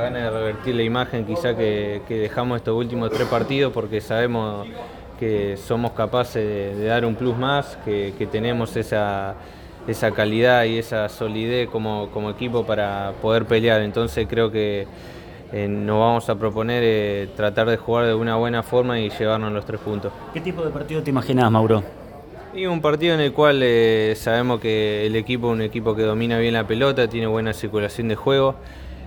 ganas de revertir la imagen quizá que, dejamos estos últimos tres partidos porque sabemos que somos capaces de, dar un plus más, que, tenemos esa, esa, calidad y esa solidez como, como, equipo para poder pelear. Entonces creo que eh, nos vamos a proponer eh, tratar de jugar de una buena forma y llevarnos los tres puntos. ¿Qué tipo de partido te imaginas, Mauro? Y un partido en el cual eh, sabemos que el equipo es un equipo que domina bien la pelota, tiene buena circulación de juego.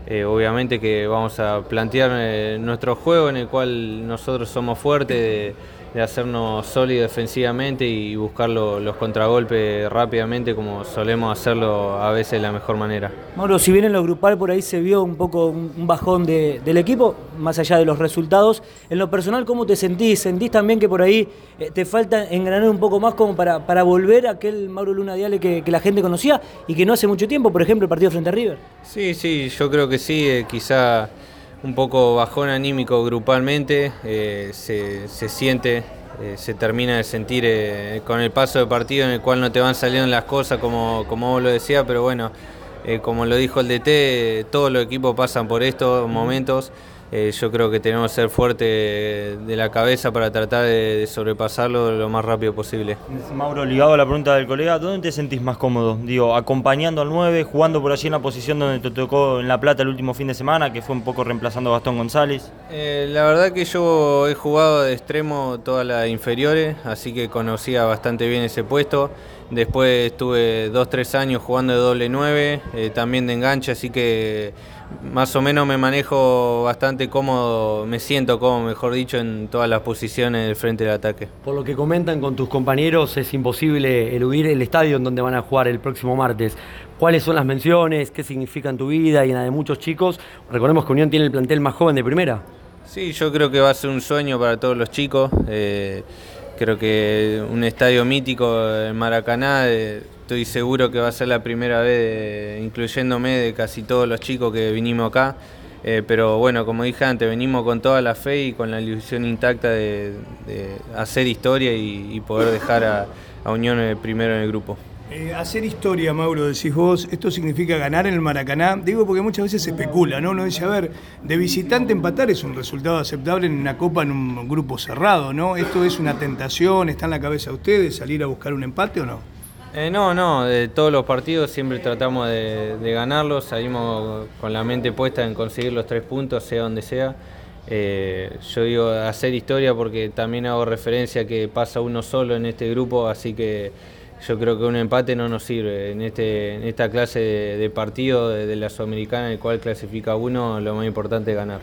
Eh, obviamente que vamos a plantear eh, nuestro juego en el cual nosotros somos fuertes, hacernos sólidos defensivamente y buscar los contragolpes rápidamente como solemos hacerlo a veces de la mejor manera. Mauro, si bien en lo grupal por ahí se vio un poco un bajón del equipo, más allá de los resultados, en lo personal, ¿cómo te sentís? ¿Sentís también que por ahí eh, te falta engranar un poco más como para, para volver a aquel Mauro Luna Diale que, la gente conocía y que no hace mucho tiempo, por ejemplo, el partido frente a River? Sí, sí, yo creo que sí, eh, quizá un poco bajón anímico grupalmente, eh, se, siente, eh, se termina de sentir eh, con el paso de partido en el cual no te van saliendo las cosas como, como vos lo decías, pero bueno, como lo dijo el DT, todos los equipos pasan por estos momentos. Eh, yo creo que tenemos que ser fuertes de la cabeza para tratar de, sobrepasarlo lo más rápido posible. Mauro, ligado a la pregunta del colega, ¿dónde te sentís más cómodo? Digo, acompañando al 9, jugando por allí en la posición donde te tocó en La Plata el último fin de semana, que fue un poco reemplazando a Gastón González. Eh, la verdad que yo he jugado de extremo todas las inferiores, así que conocía bastante bien ese puesto. Después estuve dos, tres años jugando de doble 9, eh, también de enganche, así que más o menos me manejo bastante cómodo, me siento cómodo, mejor dicho, en todas las posiciones del frente del ataque. Por lo que comentan con tus compañeros, es imposible eludir el estadio en donde van a jugar el próximo martes. ¿Cuáles son las menciones? ¿Qué significa en tu vida y en la de muchos chicos? Recordemos que Unión tiene el plantel más joven de primera. Sí, yo creo que va a ser un sueño para todos los chicos. Eh, creo que un estadio mítico en Maracaná. Eh, Estoy seguro que va a ser la primera vez, incluyéndome, de casi todos los chicos que vinimos acá. Eh, pero bueno, como dije antes, venimos con toda la fe y con la ilusión intacta de, hacer historia y, poder dejar a Unión primero en el grupo. Eh, hacer historia, Mauro, decís vos, esto significa ganar en el Maracaná. Digo porque muchas veces se especula, ¿no? Uno dice, a ver, de visitante empatar es un resultado aceptable en una copa en un grupo cerrado, ¿no? ¿Esto es una tentación? ¿Está en la cabeza de ustedes salir a buscar un empate o no? Eh, no, no, de todos los partidos siempre tratamos de, ganarlos, salimos con la mente puesta en conseguir los tres puntos, sea donde sea. Eh, yo digo hacer historia porque también hago referencia a que pasa uno solo en este grupo, así que yo creo que un empate no nos sirve. En, este, en esta clase de, partido de, de la Sudamericana en el cual clasifica uno, lo más importante es ganar.